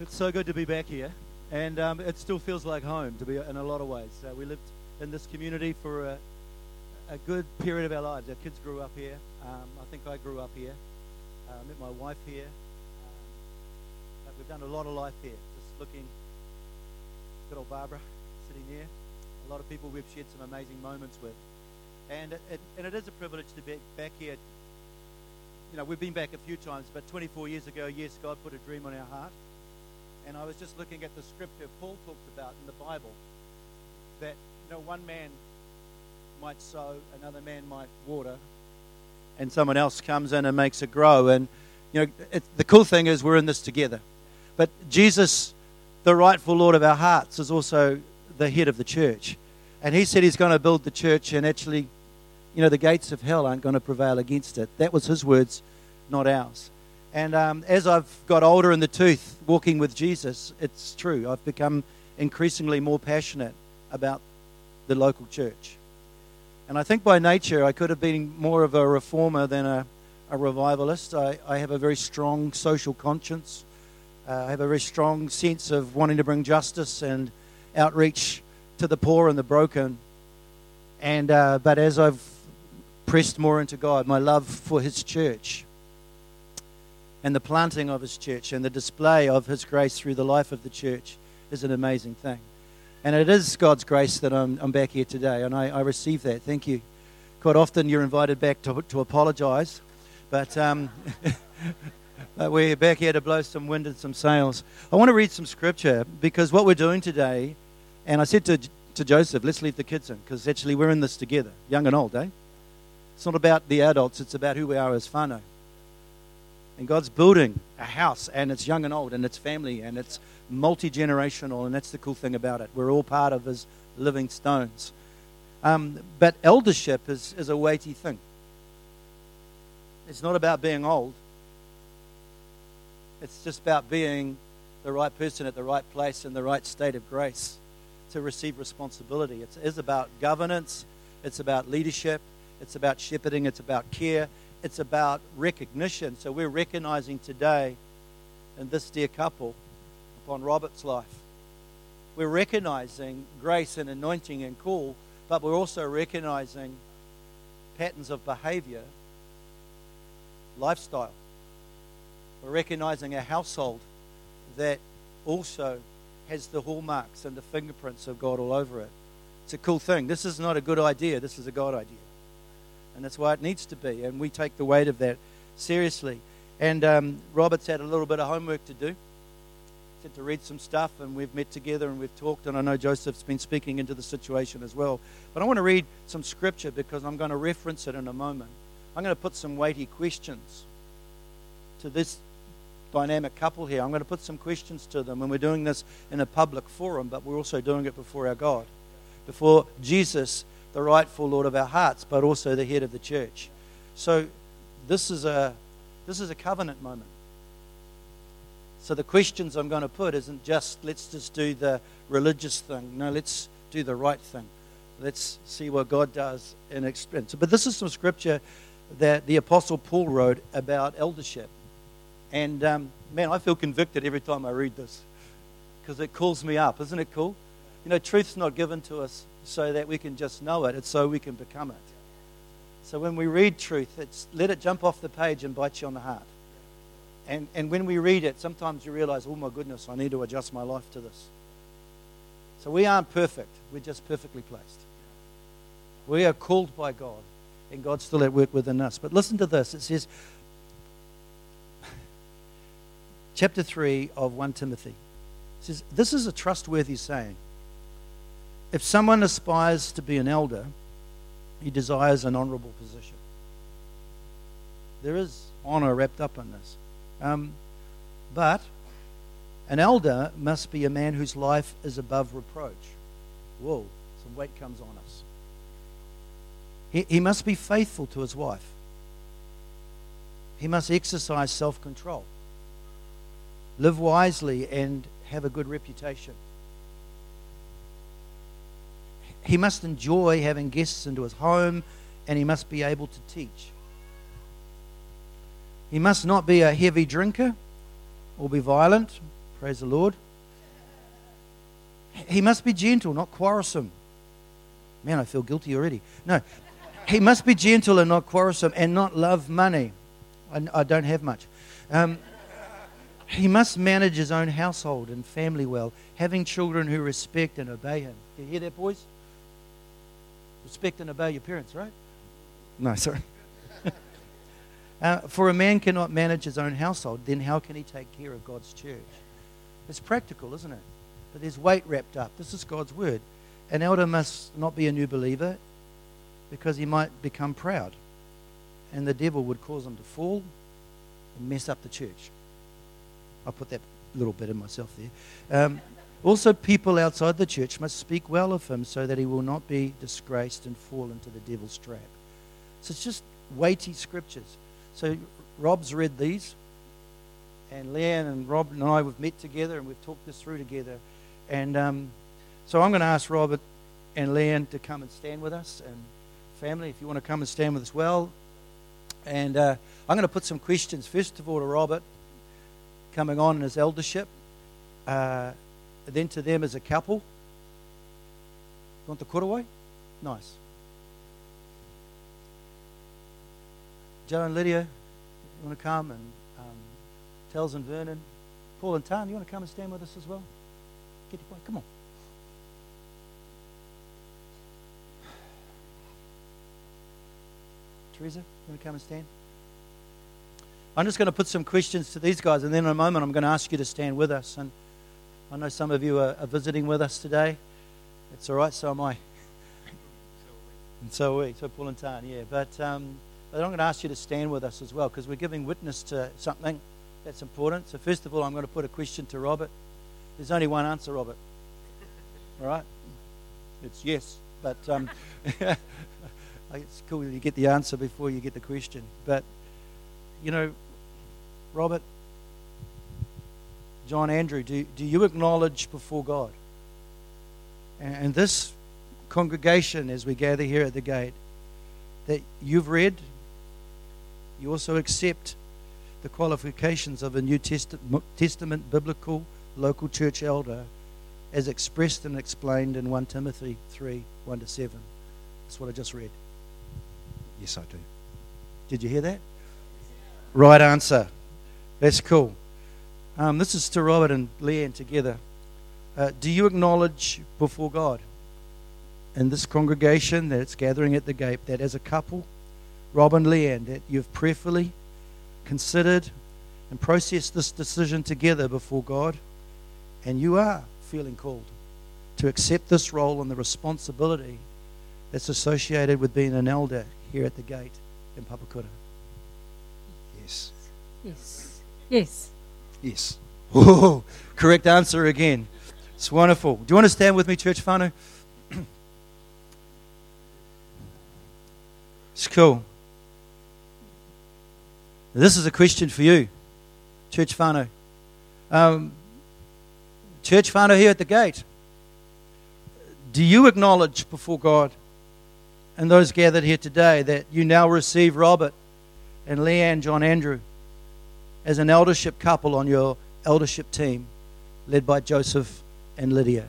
It's so good to be back here, and um, it still feels like home to be in a lot of ways. Uh, we lived in this community for a, a, good period of our lives. Our kids grew up here. Um, I think I grew up here. Uh, met my wife here. Um, we've done a lot of life here. Just looking, good old Barbara sitting there. A lot of people we've shared some amazing moments with, and it, and it is a privilege to be back here. You know, we've been back a few times, but 24 years ago, yes, God put a dream on our heart and I was just looking at the scripture Paul talks about in the Bible that you know one man might sow, another man might water, and someone else comes in and makes it grow. And you know, it, the cool thing is we're in this together. But Jesus, the rightful Lord of our hearts, is also the head of the church, and He said He's going to build the church, and actually, you know, the gates of hell aren't going to prevail against it. That was His words, not ours. And um, as I've got older in the tooth, walking with Jesus, it's true. I've become increasingly more passionate about the local church. And I think by nature, I could have been more of a reformer than a, a revivalist. I, I, have a very strong social conscience. Uh, I have a very strong sense of wanting to bring justice and outreach to the poor and the broken. And uh, but as I've pressed more into God, my love for His church and the planting of his church and the display of his grace through the life of the church is an amazing thing. And it is God's grace that I'm, I'm back here today, and I, I receive that. Thank you. Quite often you're invited back to, to apologize, but, um, but we're back here to blow some wind and some sails. I want to read some scripture because what we're doing today, and I said to, to Joseph, let's leave the kids in because actually we're in this together, young and old, eh? It's not about the adults, it's about who we are as whānau. And God's building a house, and it's young and old, and it's family, and it's multi generational, and that's the cool thing about it. We're all part of His living stones. Um, but eldership is, is a weighty thing. It's not about being old, it's just about being the right person at the right place in the right state of grace to receive responsibility. It is about governance, it's about leadership, it's about shepherding, it's about care, it's about recognition. So we're recognizing today in this dear couple upon Robert's life. We're recognizing grace and anointing and call, but we're also recognizing patterns of behavior, lifestyle. We're recognizing a household that also has the hallmarks and the fingerprints of God all over it. It's a cool thing. This is not a good idea, this is a God idea and that's why it needs to be. And we take the weight of that seriously. And um, Robert's had a little bit of homework to do. Had to read some stuff, and we've met together and we've talked. And I know Joseph's been speaking into the situation as well. But I want to read some scripture because I'm going to reference it in a moment. I'm going to put some weighty questions to this dynamic couple here. I'm going to put some questions to them, and we're doing this in a public forum, but we're also doing it before our God, before Jesus the rightful Lord of our hearts, but also the head of the church. So this is a this is a covenant moment. So the questions I'm going to put isn't just let's just do the religious thing. No, let's do the right thing. Let's see what God does in experience. But this is some scripture that the Apostle Paul wrote about eldership. And um, man, I feel convicted every time I read this because it calls me up. Isn't it cool? You know, truth's not given to us so that we can just know it, it's so we can become it. So when we read truth, it's let it jump off the page and bite you on the heart. And, and when we read it, sometimes you realize, oh my goodness, I need to adjust my life to this. So we aren't perfect, we're just perfectly placed. We are called by God, and God's still at work within us. But listen to this it says, chapter 3 of 1 Timothy. It says, This is a trustworthy saying. If someone aspires to be an elder, he desires an honorable position. There is honor wrapped up in this. Um, but an elder must be a man whose life is above reproach. Whoa, some weight comes on us. He, he must be faithful to his wife. He must exercise self control, live wisely, and have a good reputation. He must enjoy having guests into his home and he must be able to teach. He must not be a heavy drinker or be violent, Praise the Lord. He must be gentle, not quarrelsome. Man, I feel guilty already. No, he must be gentle and not quarrelsome and not love money. I, I don't have much. Um, he must manage his own household and family well, having children who respect and obey him. Do you hear that, boys? Respect and obey your parents, right? No, sorry. uh, for a man cannot manage his own household, then how can he take care of God's church? It's practical, isn't it? But there's weight wrapped up. This is God's word. An elder must not be a new believer because he might become proud. And the devil would cause him to fall and mess up the church. I'll put that little bit in myself there. Um, also, people outside the church must speak well of him so that he will not be disgraced and fall into the devil's trap. So it's just weighty scriptures. So Rob's read these, and Leanne and Rob and I have met together and we've talked this through together. And um, so I'm going to ask Robert and Leanne to come and stand with us. And family, if you want to come and stand with us, well. And uh, I'm going to put some questions, first of all, to Robert, coming on in his eldership, uh, then to them as a couple. Want the korowai? Nice. Joe and Lydia, you want to come? And um, Tels and Vernon. Paul and Tan, you want to come and stand with us as well? Get your boy, come on. Teresa, you want to come and stand? I'm just going to put some questions to these guys, and then in a moment I'm going to ask you to stand with us. And I know some of you are, are visiting with us today. It's all right, so am I. and so are we, so Paul and Tan, yeah. But, um, but I'm going to ask you to stand with us as well because we're giving witness to something that's important. So, first of all, I'm going to put a question to Robert. There's only one answer, Robert. All right? It's yes. But um, it's cool you get the answer before you get the question. But, you know, Robert, John Andrew, do, do you acknowledge before God? And, and this congregation, as we gather here at the gate, that you've read, you also accept the qualifications of a New Testament biblical local church elder as expressed and explained in 1 Timothy 3 1 to 7. That's what I just read. Yes, I do. Did you hear that? Right answer. That's cool. Um, this is to Robert and Leanne together. Uh, do you acknowledge before God in this congregation that's gathering at the gate that as a couple, Rob and Leanne, that you've prayerfully considered and processed this decision together before God, and you are feeling called to accept this role and the responsibility that's associated with being an elder here at the gate in Papakura? Yes. Yes. Yes. Yes. Oh, correct answer again. It's wonderful. Do you want to stand with me, Church Whānau? it's cool. This is a question for you, Church Whānau. Um, Church Whānau here at the gate. Do you acknowledge before God and those gathered here today that you now receive Robert and Leanne John Andrew as an eldership couple on your eldership team led by Joseph and Lydia.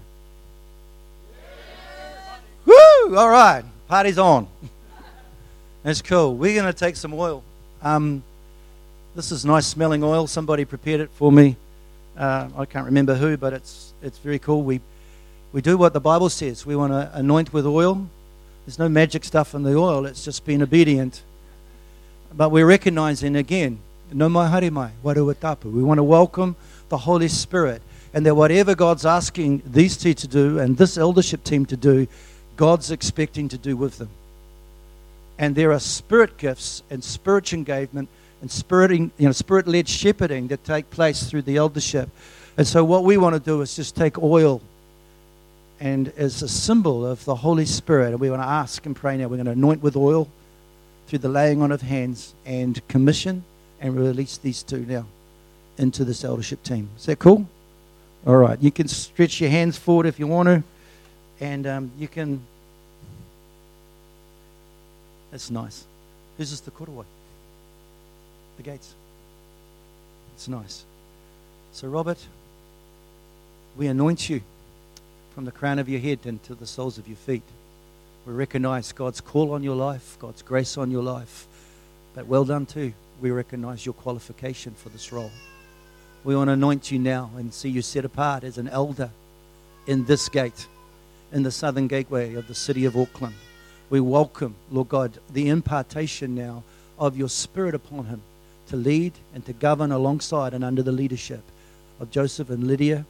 Woo! All right, party's on. That's cool. We're going to take some oil. Um, this is nice smelling oil. Somebody prepared it for me. Uh, I can't remember who, but it's it's very cool. We we do what the Bible says. We want to anoint with oil. There's no magic stuff in the oil. It's just being obedient. But we're recognizing again, no mai haere mai, Wairua Tapu. We want to welcome the Holy Spirit. And that whatever God's asking these two to do and this eldership team to do, God's expecting to do with them. And there are spirit gifts and spirit engagement and spirit, you know, spirit-led shepherding that take place through the eldership. And so what we want to do is just take oil and as a symbol of the Holy Spirit, and we want to ask and pray now. We're going to anoint with oil through the laying on of hands and commission and release these two now into this eldership team. Is that cool? All right. You can stretch your hands forward if you want to, and um, you can. That's nice. Who's this the korowai? The gates. It's nice. So, Robert, We anoint you from the crown of your head and to the soles of your feet. We recognize God's call on your life, God's grace on your life. But well done, too. We recognize your qualification for this role. We want to anoint you now and see you set apart as an elder in this gate, in the southern gateway of the city of Auckland. We welcome, Lord God, the impartation now of your spirit upon him to lead and to govern alongside and under the leadership of Joseph and Lydia,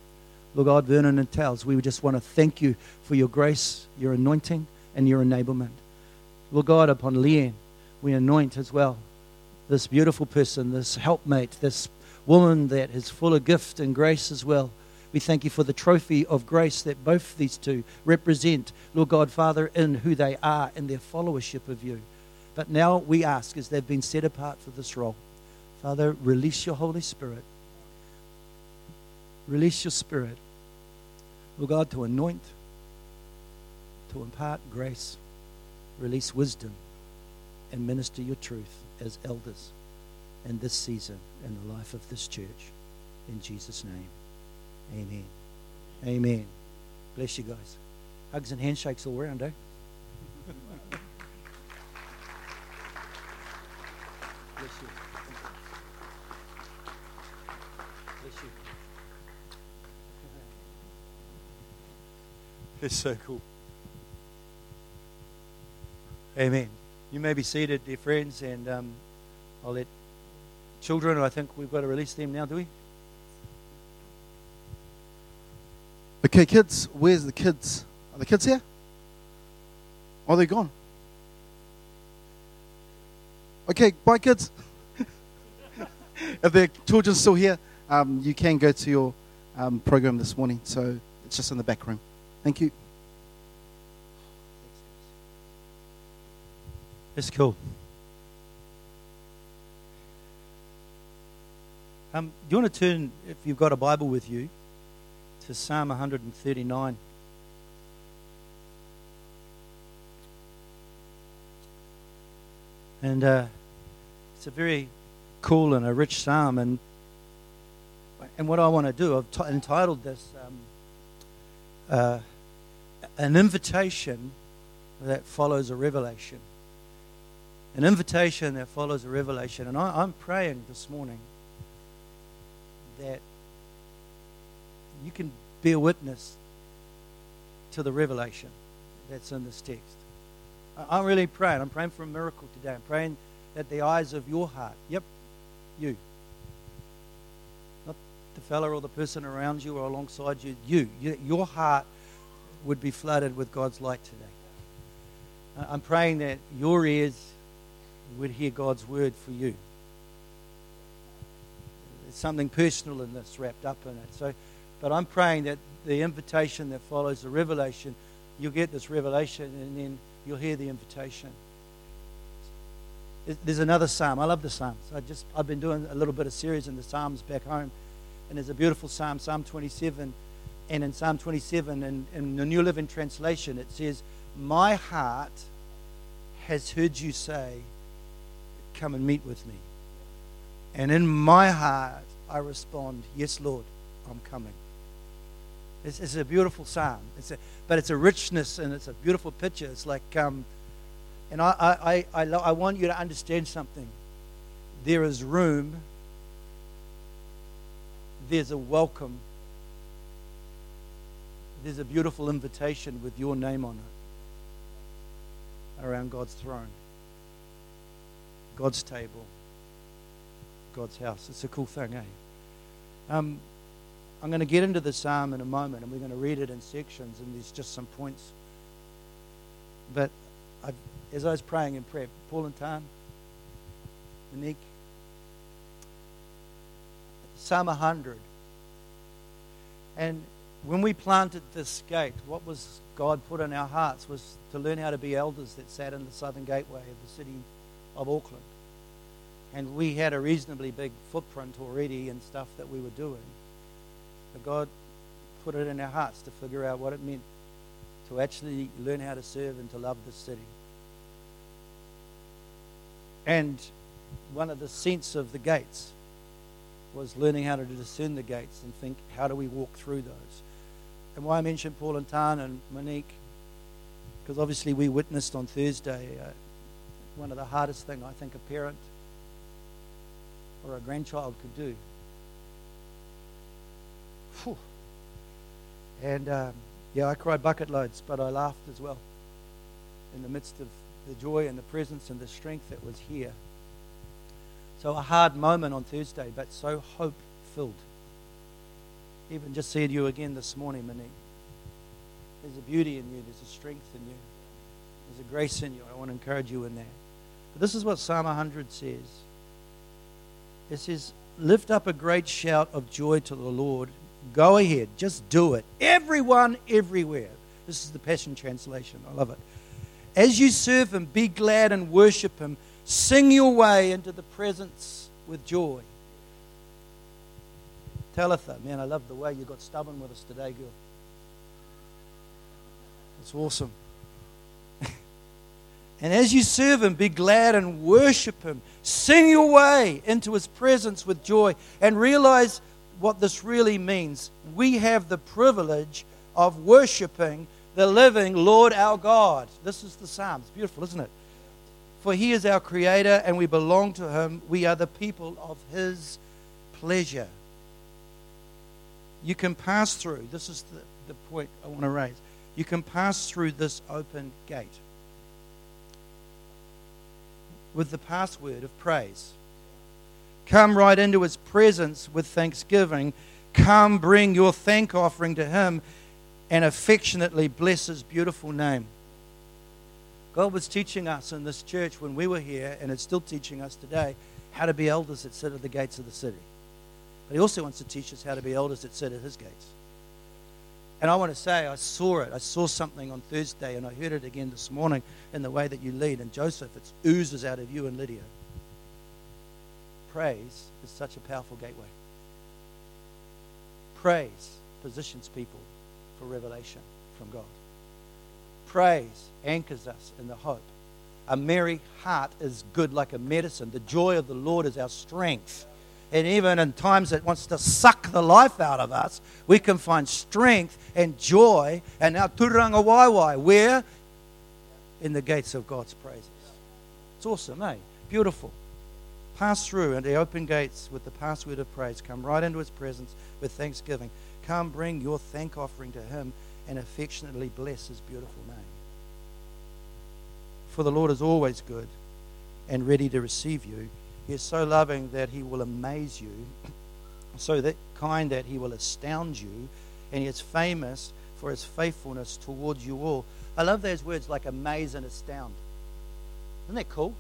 Lord God, Vernon and Tales. We just want to thank you for your grace, your anointing, and your enablement. Lord God, upon Leanne, we anoint as well this beautiful person, this helpmate, this woman that is full of gift and grace as well. We thank you for the trophy of grace that both these two represent, Lord God, Father, in who they are in their followership of you. But now we ask, as they've been set apart for this role, Father, release your Holy Spirit. Release your Spirit, Lord God, to anoint, to impart grace, release wisdom, and minister your truth as elders in this season in the life of this church. In Jesus' name, amen. Amen. Bless you guys. Hugs and handshakes all around, eh? Bless you. Bless you. It's so cool. Amen. You may be seated, dear friends, and um, I'll let children, I think we've got to release them now, do we? Okay, kids, where's the kids? Are the kids here? Are they're gone. Okay, bye, kids. if the children's still here, um, you can go to your um, program this morning. So it's just in the back room. Thank you. That's cool. Um, do you want to turn, if you've got a Bible with you, to Psalm 139? And uh, it's a very cool and a rich psalm. And and what I want to do, I've t- entitled this um, uh, "An Invitation That Follows a Revelation." An invitation that follows a revelation. And I, I'm praying this morning that you can bear witness to the revelation that's in this text. I- I'm really praying. I'm praying for a miracle today. I'm praying that the eyes of your heart, yep, you, not the fella or the person around you or alongside you, you, you your heart would be flooded with God's light today. I'm praying that your ears would hear God's word for you. There's something personal in this wrapped up in it. So, but I'm praying that the invitation that follows the revelation, you'll get this revelation and then you'll hear the invitation. There's another psalm. I love the psalms. I just I've been doing a little bit of series in the psalms back home, and there's a beautiful psalm, Psalm 27, and in Psalm 27, in, in the New Living Translation, it says, "My heart has heard you say." Come and meet with me. And in my heart, I respond, Yes, Lord, I'm coming. It's, it's a beautiful psalm. It's a, but it's a richness and it's a beautiful picture. It's like, um, and I, I, I, I, lo- I want you to understand something. There is room, there's a welcome, there's a beautiful invitation with your name on it around God's throne. God's table, God's house. It's a cool thing, eh? Um, I'm going to get into the psalm in a moment, and we're going to read it in sections, and there's just some points. But I've, as I was praying in prayer, Paul and Tan, Monique, Psalm 100. And when we planted this gate, what was God put in our hearts was to learn how to be elders that sat in the southern gateway of the city of Auckland. And we had a reasonably big footprint already and stuff that we were doing. But God put it in our hearts to figure out what it meant to actually learn how to serve and to love the city. And one of the sense of the gates was learning how to discern the gates and think, how do we walk through those? And why I mentioned Paul and Tan and Monique, because obviously we witnessed on Thursday uh, one of the hardest thing I think a parent or a grandchild could do. Phew. And um, yeah, I cried bucket loads, but I laughed as well in the midst of the joy and the presence and the strength that was here. So a hard moment on Thursday, but so hope filled. Even just seeing you again this morning, Monique. There's a beauty in you, there's a strength in you, there's a grace in you. I want to encourage you in that. This is what Psalm 100 says it says, Lift up a great shout of joy to the Lord. Go ahead, just do it. Everyone, everywhere. This is the Passion Translation. I love it. As you serve Him, be glad and worship Him. Sing your way into the presence with joy. Talitha, man, I love the way you got stubborn with us today, girl. It's awesome. And as you serve Him, be glad and worship Him. Sing your way into His presence with joy and realize what this really means. We have the privilege of worshiping the living Lord our God. This is the psalm. It's Beautiful, isn't it? For he is our creator and we belong to him. We are the people of his pleasure. You can pass through, this is the, the point I want to raise. You can pass through this open gate with the password of praise. Come right into his presence with thanksgiving. Come bring your thank offering to him and affectionately bless his beautiful name. God was teaching us in this church when we were here, and it's still teaching us today, how to be elders that sit at the gates of the city. But He also wants to teach us how to be elders that sit at His gates. And I want to say, I saw it. I saw something on Thursday, and I heard it again this morning in the way that you lead. And Joseph, it oozes out of you and Lydia. Praise is such a powerful gateway. Praise positions people for revelation from God. Praise anchors us in the hope. A merry heart is good like a medicine. The joy of the Lord is our strength. And even in times that wants to suck the life out of us, we can find strength and joy. And now tūrangawaewae, where? In the gates of God's praises. It's awesome, eh? Beautiful. Pass through and the open gates with the password of praise. Come right into his presence with thanksgiving. Come bring your thank offering to him and affectionately bless his beautiful name. For the Lord is always good and ready to receive you. He is so loving that he will amaze you, so that kind that he will astound you, and he is famous for his faithfulness towards you all. I love those words like amaze and astound. Isn't that cool?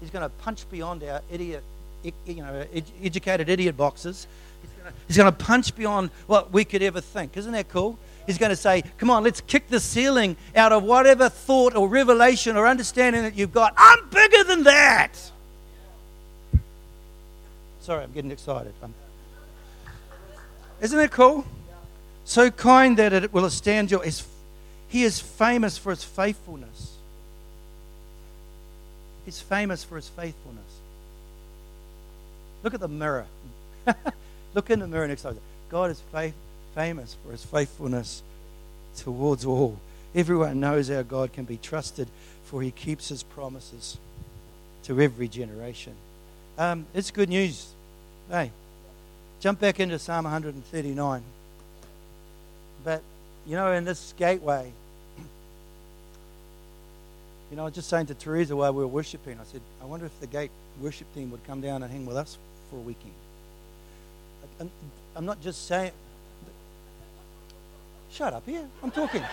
He's going to punch beyond our idiot, you know, educated idiot boxes. He's going to punch beyond what we could ever think. Isn't that cool? He's going to say, Come on, let's kick the ceiling out of whatever thought or revelation or understanding that you've got. I'm bigger than that. Sorry, I'm getting excited. I'm... Isn't it cool? So kind that it will stand your. He is famous for his faithfulness. He's famous for his faithfulness. Look at the mirror. Look in the mirror next time. God is faith, famous for his faithfulness towards all. Everyone knows our God can be trusted, for he keeps his promises to every generation. Um, it's good news. Hey, jump back into Psalm 139. But, you know, in this gateway, you know, I was just saying to Teresa while we were worshiping, I said, I wonder if the gate worship team would come down and hang with us for a weekend. I'm not just saying. Shut up here. I'm talking.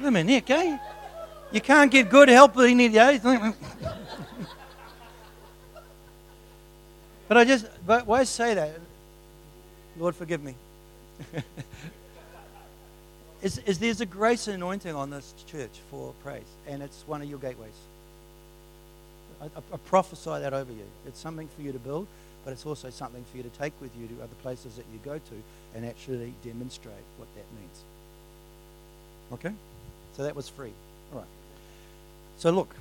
Let me Nick, eh? You can't get good help in need eh? But I just, but why say that? Lord, forgive me. is, is there's a grace anointing on this church for praise, and it's one of your gateways. I, I, prophesy that over you. It's something for you to build, but it's also something for you to take with you to other places that you go to and actually demonstrate what that means. Okay? So that was free. All right. So look,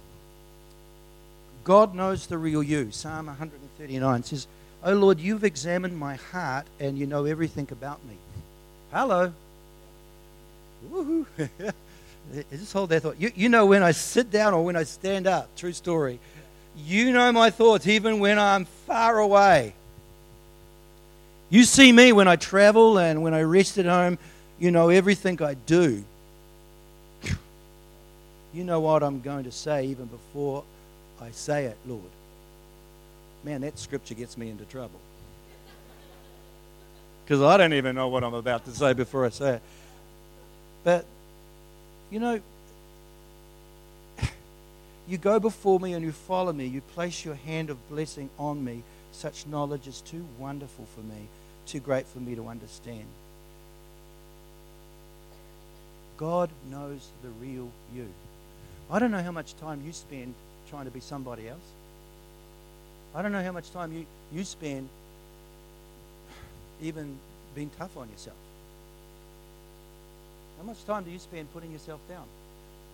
God knows the real you. Psalm 139 says, Oh Lord, you've examined my heart and you know everything about me. Hello. Woohoo. Just hold that thought. You, you know when I sit down or when I stand up. True story. You know my thoughts even when I'm far away. You see me when I travel and when I rest at home. You know everything I do. You know what I'm going to say even before I say it, Lord. Man, that scripture gets me into trouble. Because I don't even know what I'm about to say before I say it. But, you know, you go before me and you follow me. You place your hand of blessing on me. Such knowledge is too wonderful for me, too great for me to understand. God knows the real you. I don't know how much time you spend trying to be somebody else. I don't know how much time you, you spend even being tough on yourself. How much time do you spend putting yourself down?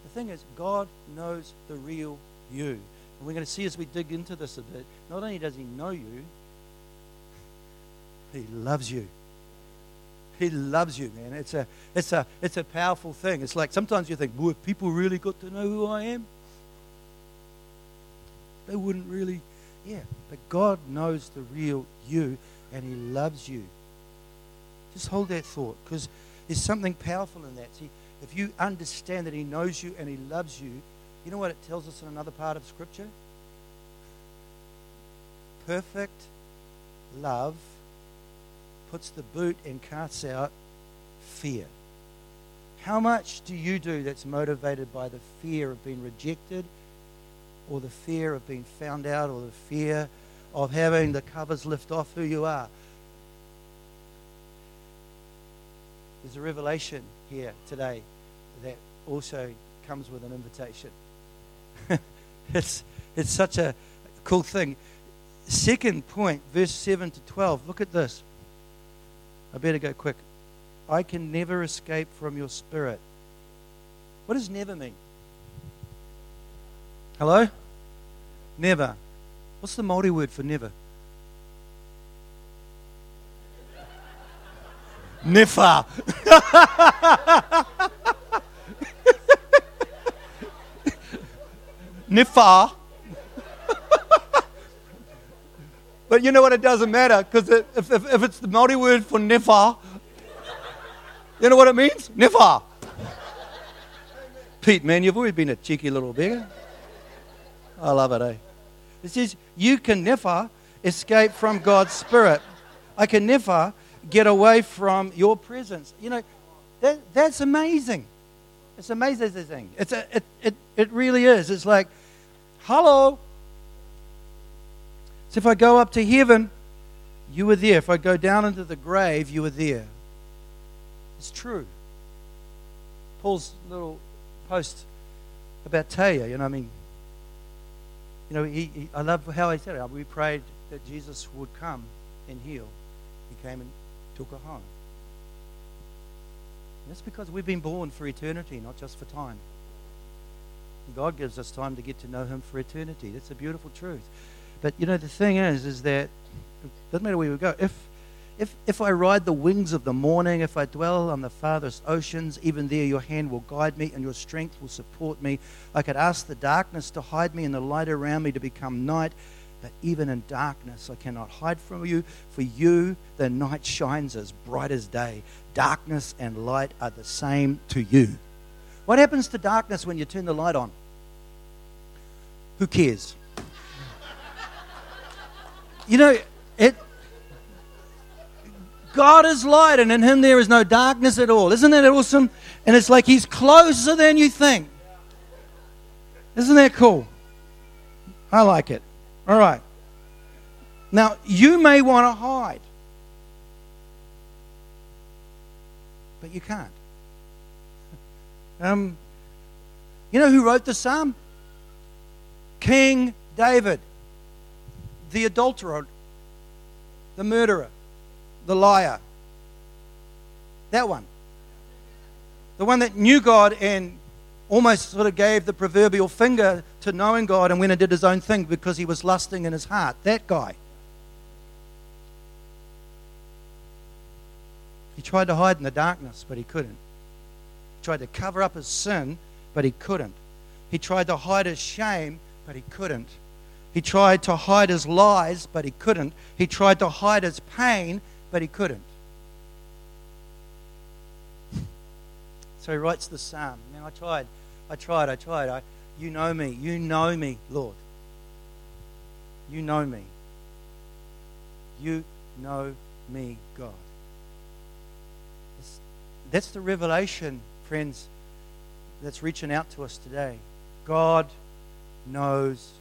The thing is, God knows the real you. And we're going to see as we dig into this a bit, not only does He know you, He loves you. He loves you, man. It's a, it's a, it's a powerful thing. It's like sometimes you think, boy, if people really got to know who I am, they wouldn't really. Yeah, but God knows the real you and He loves you. Just hold that thought because there's something powerful in that. See, if you understand that He knows you and He loves you, you know what it tells us in another part of Scripture? Perfect love puts the boot and casts out fear. How much do you do that's motivated by the fear of being rejected or the fear of being found out or the fear of having the covers lift off who you are? There's a revelation here today that also comes with an invitation. it's, it's such a cool thing. Second point, verse 7 to 12. Look at this. I better go quick. I can never escape from your spirit. What does never mean? Hello? Never. What's the Māori word for never? Nefa. Nefa. But you know what? It doesn't matter because if, if, if it's the Māori word for nefa, you know what it means? Nefa. Pete, man, you've always been a cheeky little beggar. I love it, eh? It says, You can never escape from God's Spirit. I can never get away from your presence. You know, that, that's amazing. It's amazing thing. It's a, it, it, it really is. It's like, hello. So if I go up to heaven, you were there. If I go down into the grave, you were there. It's true. Paul's little post about Taya, you know, I mean, you know, he, he, I love how he said it. We prayed that Jesus would come and heal. He came and took her home. That's because we've been born for eternity, not just for time. God gives us time to get to know Him for eternity. That's a beautiful truth. But you know, the thing is, is that it doesn't matter where we go. If if, if I ride the wings of the morning, if I dwell on the farthest oceans, even there your hand will guide me and your strength will support me. I could ask the darkness to hide me and the light around me to become night, but even in darkness I cannot hide from you. For you, the night shines as bright as day. Darkness and light are the same to you. What happens to darkness when you turn the light on? Who cares? You know, it God is light, and in Him there is no darkness at all. Isn't that awesome? And it's like He's closer than you think. Isn't that cool? I like it. All right. Now, you may want to hide, but you can't. Um, you know who wrote the psalm? King David, the adulterer, the murderer, the liar. That one. The one that knew God and almost sort of gave the proverbial finger to knowing God and went and did his own thing because he was lusting in his heart. That guy. He tried to hide in the darkness, but he couldn't. He tried to cover up his sin, but he couldn't. He tried to hide his shame, but he couldn't. He tried to hide his lies, but he couldn't. He tried to hide his pain, but he couldn't. So he writes the psalm. Man, I tried, I tried, I tried. I, you know me, you know me, Lord. You know me. You know me, God. That's the revelation, friends, that's reaching out to us today. God knows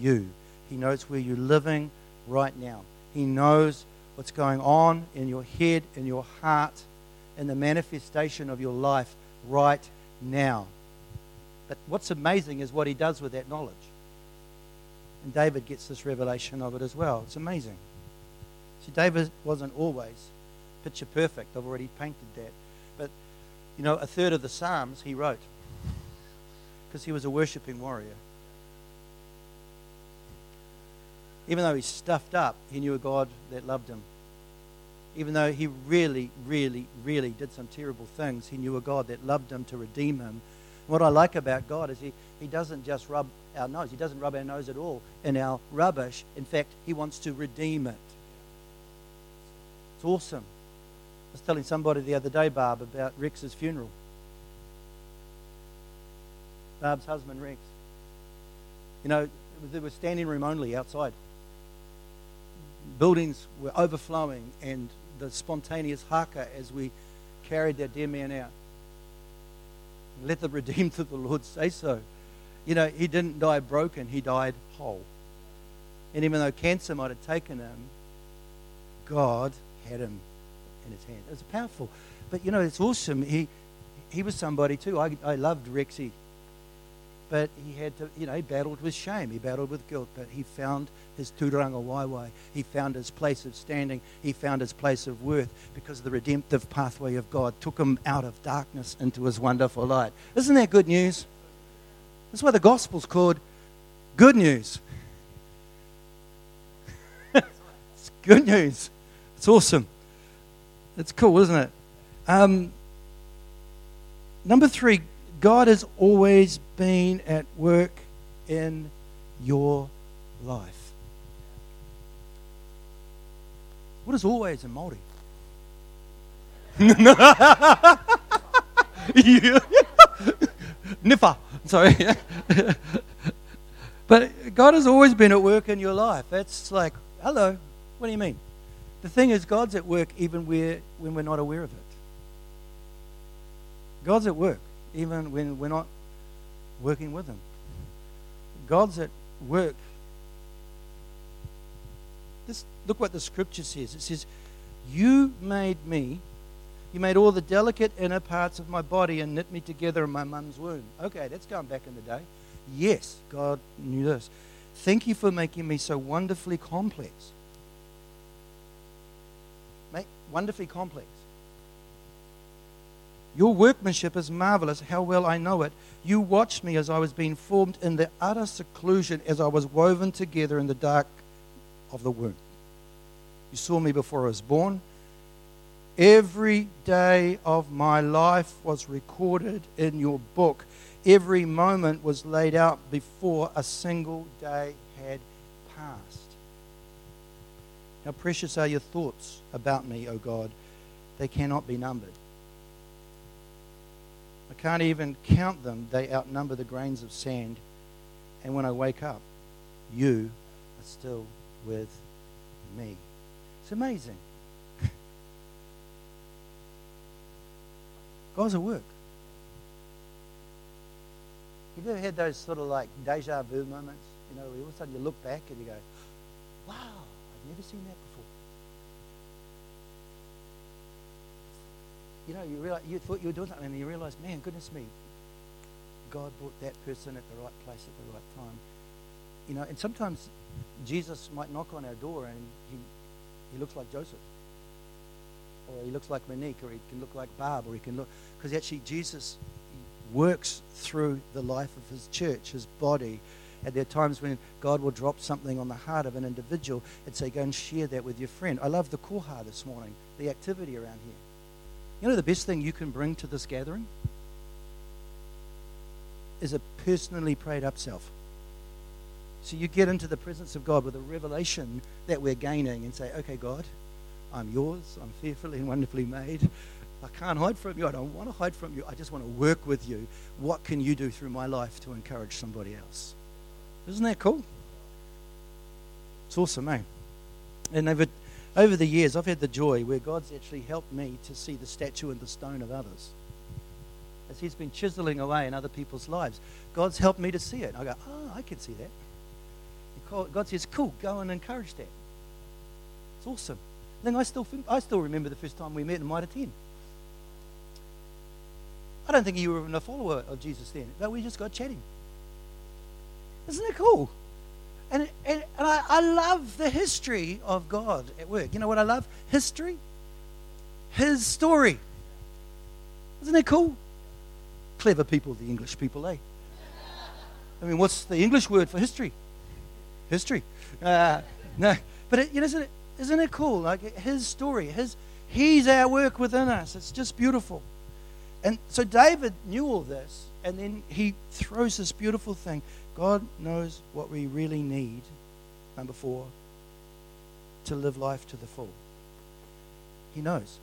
you. He knows where you're living right now. He knows what's going on in your head, in your heart, in the manifestation of your life right now. But what's amazing is what he does with that knowledge. And David gets this revelation of it as well. It's amazing. See, David wasn't always picture perfect. I've already painted that. But, you know, a third of the Psalms he wrote because he was a worshipping warrior. Even though he's stuffed up, he knew a God that loved him. Even though he really, really, really did some terrible things, he knew a God that loved him to redeem him. What I like about God is he, he doesn't just rub our nose, he doesn't rub our nose at all in our rubbish. In fact, he wants to redeem it. It's awesome. I was telling somebody the other day, Barb, about Rex's funeral. Barb's husband, Rex. You know, there was standing room only outside. Buildings were overflowing, and the spontaneous haka as we carried that dear man out. Let the redeemed of the Lord say so. You know, he didn't die broken, he died whole. And even though cancer might have taken him, God had him in his hand. It was powerful. But you know, it's awesome. He he was somebody too. I, I loved Rexy but he had to, you know, he battled with shame, he battled with guilt, but he found his tūrangawaewae. He found his place of standing, he found his place of worth because the redemptive pathway of God took him out of darkness into his wonderful light. Isn't that good news? That's why the gospel's called good news. it's good news. It's awesome. It's cool, isn't it? Um, number three, God has always been at work in your life. What is always in Māori? Nifa. Sorry. but God has always been at work in your life. That's like, hello. What do you mean? The thing is, God's at work even where, when we're not aware of it. God's at work even when we're not working with Him. God's at work. This, look what the scripture says. It says, You made me, you made all the delicate inner parts of my body and knit me together in my mum's womb. Okay, that's going back in the day. Yes, God knew this. Thank you for making me so wonderfully complex. Make, wonderfully complex. Your workmanship is marvelous, how well I know it. You watched me as I was being formed in the utter seclusion as I was woven together in the dark of the womb. You saw me before I was born. Every day of my life was recorded in your book. Every moment was laid out before a single day had passed. How precious are your thoughts about me, O God? They cannot be numbered. Can't even count them. They outnumber the grains of sand. And when I wake up, you are still with me. It's amazing. God's at work. Have you ever had those sort of like deja vu moments? You know, all of a sudden you look back and you go, wow, I've never seen that before. You know, you, realize, you thought you were doing something and you realize, man, goodness me, God brought that person at the right place at the right time. You know, and sometimes Jesus might knock on our door and he, he looks like Joseph. Or he looks like Monique, or he can look like Barb, or he can look. Because actually, Jesus works through the life of his church, his body. And there are times when God will drop something on the heart of an individual and say, go and share that with your friend. I love the koha this morning, the activity around here You know the best thing you can bring to this gathering? Is a personally prayed up self. So you get into the presence of God with a revelation that we're gaining and say, okay, God, I'm yours. I'm fearfully and wonderfully made. I can't hide from you. I don't want to hide from you. I just want to work with you. What can you do through my life to encourage somebody else? Isn't that cool? It's awesome, eh? And over, over the years, I've had the joy where God's actually helped me to see the statue and the stone of others. As He's been chiseling away in other people's lives, God's helped me to see it. I go, oh, I can see that. God says, cool, go and encourage that. It's awesome. Then I still, I still remember the first time we met in Mitre 10. I don't think you were even a follower of Jesus then, but we just got chatting. Isn't it cool? And, and, and I, I love the history of God at work. You know what I love? History. His story. Isn't it cool? Clever people, the English people, eh? I mean, what's the English word for history? History. Uh, no, but it, you know, isn't it, isn't it cool? Like his story, his, he's our work within us. It's just beautiful. And so David knew all this, and then he throws this beautiful thing. God knows what we really need, number four, to live life to the full. He knows.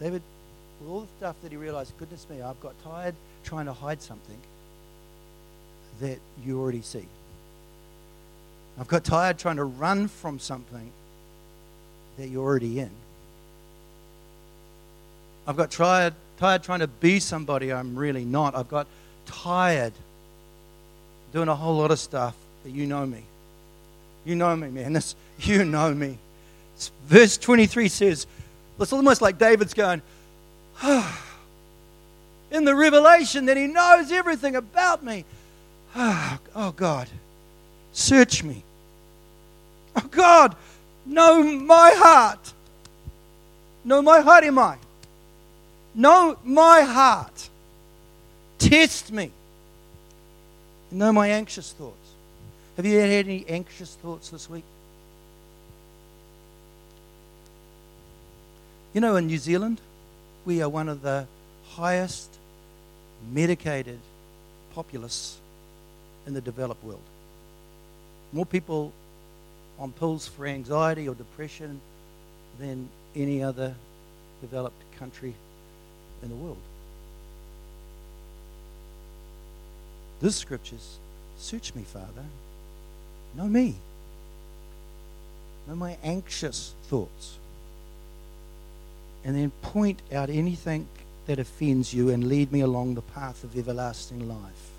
David, with all the stuff that he realized, goodness me, I've got tired trying to hide something that you already see. I've got tired trying to run from something that you're already in. I've got tired, tired trying to be somebody I'm really not. I've got tired doing a whole lot of stuff that you know me. You know me, man. This, you know me. Verse 23 says, it's almost like David's going, oh, in the revelation that he knows everything about me. Oh, oh God, search me. Oh God, know my heart. Know my heart am I. Know my heart. Test me. Know my anxious thoughts. Have you had any anxious thoughts this week? You know, in New Zealand, we are one of the highest medicated populace in the developed world. More people on pills for anxiety or depression than any other developed country in the world. This scriptures, search me, Father. Know me. Know my anxious thoughts. And then point out anything that offends you and lead me along the path of everlasting life.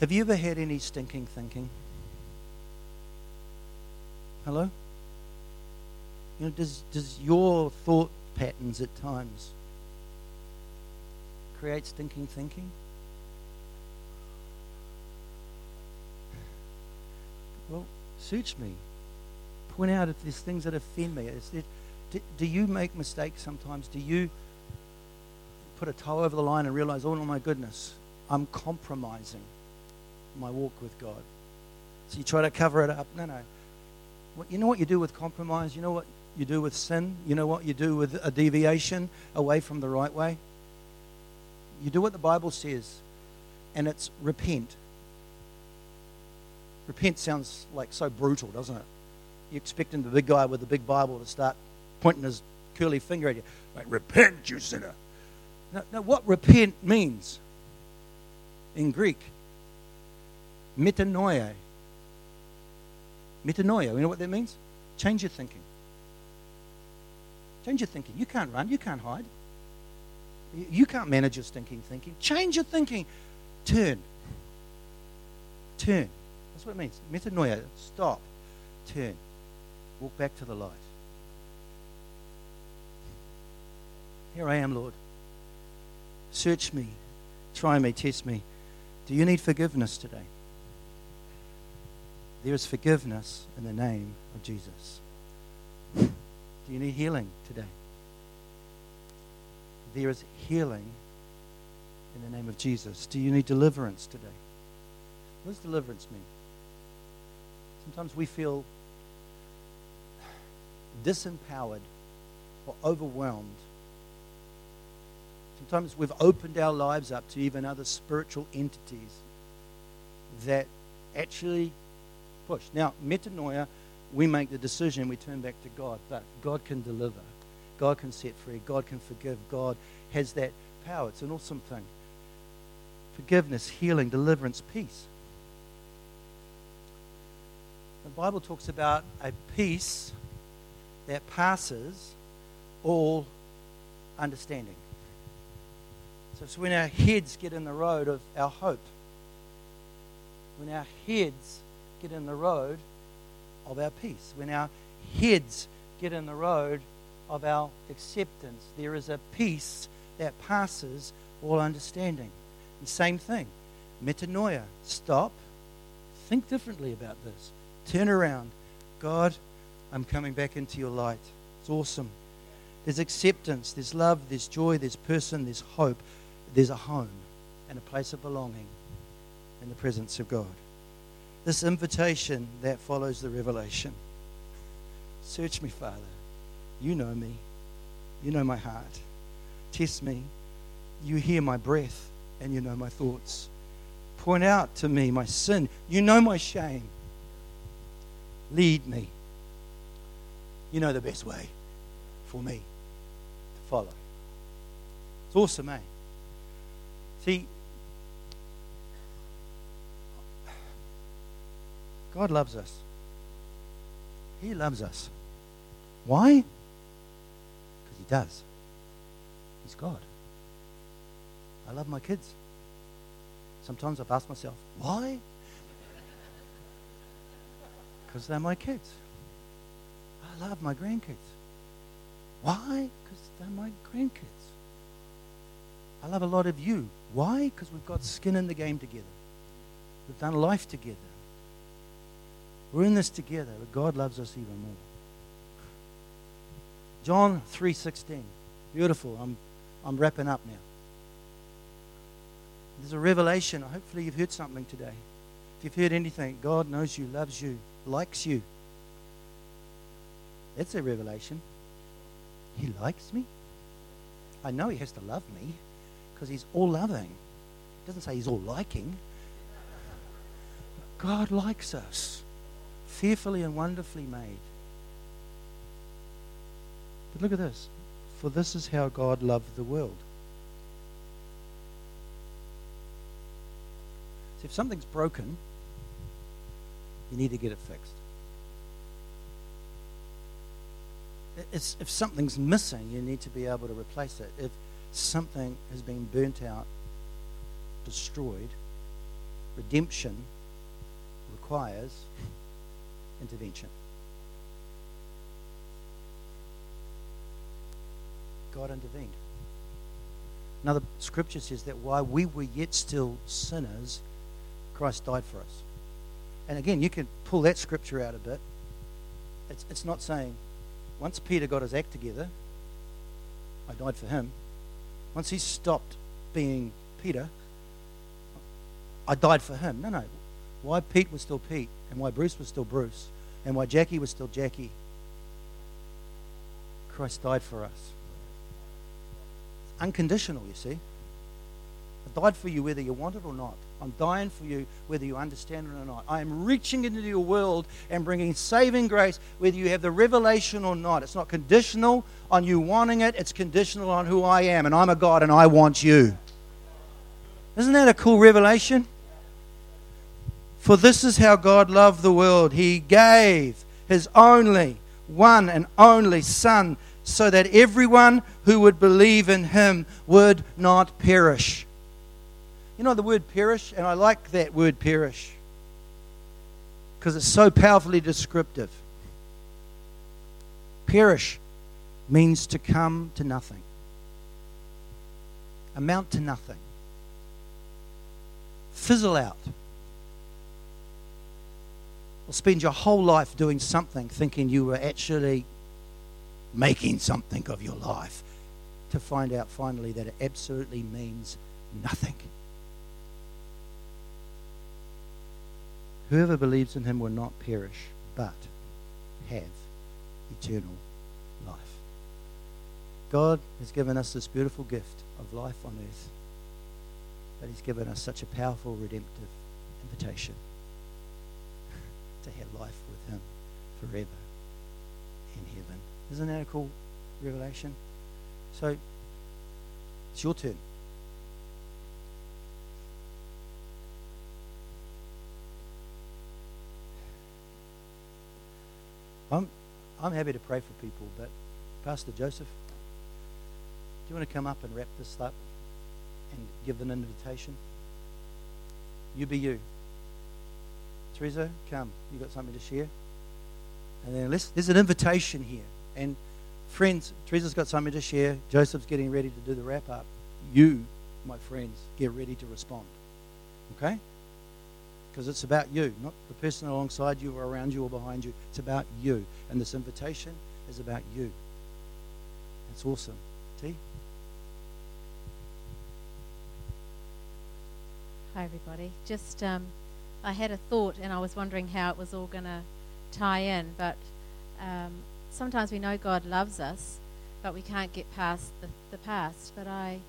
Have you ever had any stinking thinking? Hello? You know, does, does your thought patterns at times create stinking thinking? Search me. Point out if there's things that offend me. There, do, do you make mistakes sometimes? Do you put a toe over the line and realize, oh my goodness, I'm compromising my walk with God? So you try to cover it up. No, no. You know what you do with compromise? You know what you do with sin? You know what you do with a deviation away from the right way? You do what the Bible says, and it's repent. Repent sounds like so brutal, doesn't it? You're expecting the big guy with the big Bible to start pointing his curly finger at you. Like, repent, you sinner. Now, what repent means in Greek, metanoia. Metanoia, you know what that means? Change your thinking. Change your thinking. You can't run, you can't hide. You can't manage your stinking thinking. Change your thinking. Turn. Turn. That's what it means. Metanoia. Stop. Turn. Walk back to the light. Here I am, Lord. Search me. Try me. Test me. Do you need forgiveness today? There is forgiveness in the name of Jesus. Do you need healing today? There is healing in the name of Jesus. Do you need deliverance today? What does deliverance mean? Sometimes we feel disempowered or overwhelmed. Sometimes we've opened our lives up to even other spiritual entities that actually push. Now, metanoia, we make the decision, we turn back to God, but God can deliver. God can set free. God can forgive. God has that power. It's an awesome thing. Forgiveness, healing, deliverance, peace. The Bible talks about a peace that passes all understanding. So it's when our heads get in the road of our hope, when our heads get in the road of our peace, when our heads get in the road of our acceptance, there is a peace that passes all understanding. The same thing, metanoia, stop, think differently about this, turn around. God, I'm coming back into your light. It's awesome. There's acceptance, there's love, there's joy, there's person, there's hope, there's a home and a place of belonging in the presence of God. This invitation that follows the revelation. Search me, Father. You know me. You know my heart. Test me. You hear my breath and you know my thoughts. Point out to me my sin. You know my shame. Lead me. You know the best way for me to follow. It's awesome, eh? See, God loves us. He loves us. Why? Because He does. He's God. I love my kids. Sometimes I've asked myself, why? Because they're my kids. I love my grandkids. Why? Because they're my grandkids. I love a lot of you. Why? Because we've got skin in the game together. We've done life together. We're in this together, but God loves us even more. John 3:16. Beautiful. I'm I'm wrapping up now. There's a revelation. Hopefully you've heard something today. If you've heard anything, God knows you, loves you, likes you. That's a revelation. He likes me. I know he has to love me because he's all loving. He doesn't say he's all liking. God likes us, fearfully and wonderfully made. But look at this. For this is how God loved the world. So if something's broken, you need to get it fixed. It's, if something's missing, you need to be able to replace it. If something has been burnt out, destroyed, redemption requires intervention. God intervened. Another scripture says that while we were yet still sinners, Christ died for us. And again, you can pull that scripture out a bit. It's, it's not saying, once Peter got his act together, I died for him. Once he stopped being Peter, I died for him. No, no. Why Pete was still Pete, and why Bruce was still Bruce, and why Jackie was still Jackie. Christ died for us. It's unconditional, you see. I died for you whether you want it or not. I'm dying for you whether you understand it or not. I am reaching into your world and bringing saving grace whether you have the revelation or not. It's not conditional on you wanting it, it's conditional on who I am. And I'm a God and I want you. Isn't that a cool revelation? For this is how God loved the world. He gave his only, one and only Son, so that everyone who would believe in him would not perish. You know the word perish, and I like that word perish because it's so powerfully descriptive. Perish means to come to nothing, amount to nothing, fizzle out. Or spend your whole life doing something thinking you were actually making something of your life to find out finally that it absolutely means nothing. Whoever believes in him will not perish, but have eternal life. God has given us this beautiful gift of life on earth, but He's given us such a powerful redemptive invitation to have life with Him forever in heaven. Isn't that a cool revelation? So, it's your turn. I'm, I'm happy to pray for people, but Pastor Joseph, do you want to come up and wrap this up and give an invitation? You be you. Teresa, come. You got something to share? And then let's, there's an invitation here. And friends, Teresa's got something to share. Joseph's getting ready to do the wrap up. You, my friends, get ready to respond. Okay? Because it's about you, not the person alongside you or around you or behind you. It's about you. And this invitation is about you. It's awesome. T? Hi, everybody. Just, um, I had a thought and I was wondering how it was all going to tie in, but um, sometimes we know God loves us, but we can't get past the, the past. But I,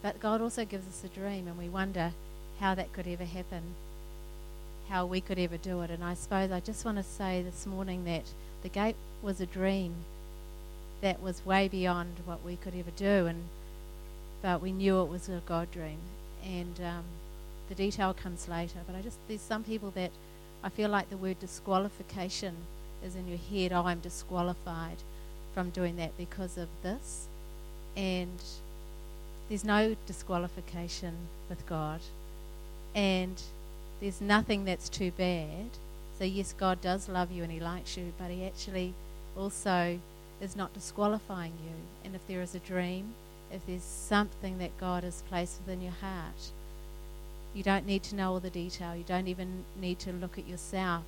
but God also gives us a dream, and we wonder how that could ever happen, how we could ever do it. And I suppose I just want to say this morning that the gate was a dream that was way beyond what we could ever do, and but we knew it was a God dream, and um, the detail comes later. But I just there's some people that I feel like the word disqualification is in your head. Oh, I'm disqualified from doing that because of this, and there's no disqualification with God, and there's nothing that's too bad. So yes, God does love you and He likes you, but He actually also is not disqualifying you. And if there is a dream, if there's something that God has placed within your heart, you don't need to know all the detail. You don't even need to look at yourself.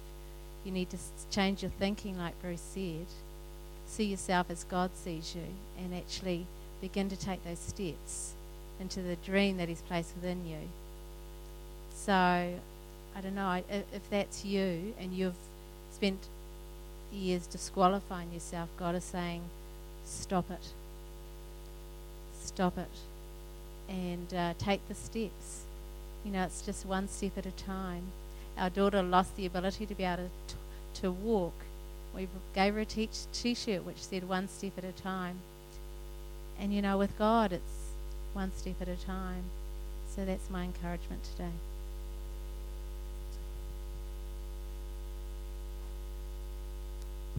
You need to change your thinking, like Bruce said. See yourself as God sees you and actually begin to take those steps into the dream that He's placed within you. So, I don't know, if that's you and you've spent years disqualifying yourself, God is saying, stop it. Stop it. And uh, take the steps. You know, it's just one step at a time. Our daughter lost the ability to be able to, to walk. We gave her a t shirt which said one step at a time. And you know, with God, it's one step at a time. So that's my encouragement today.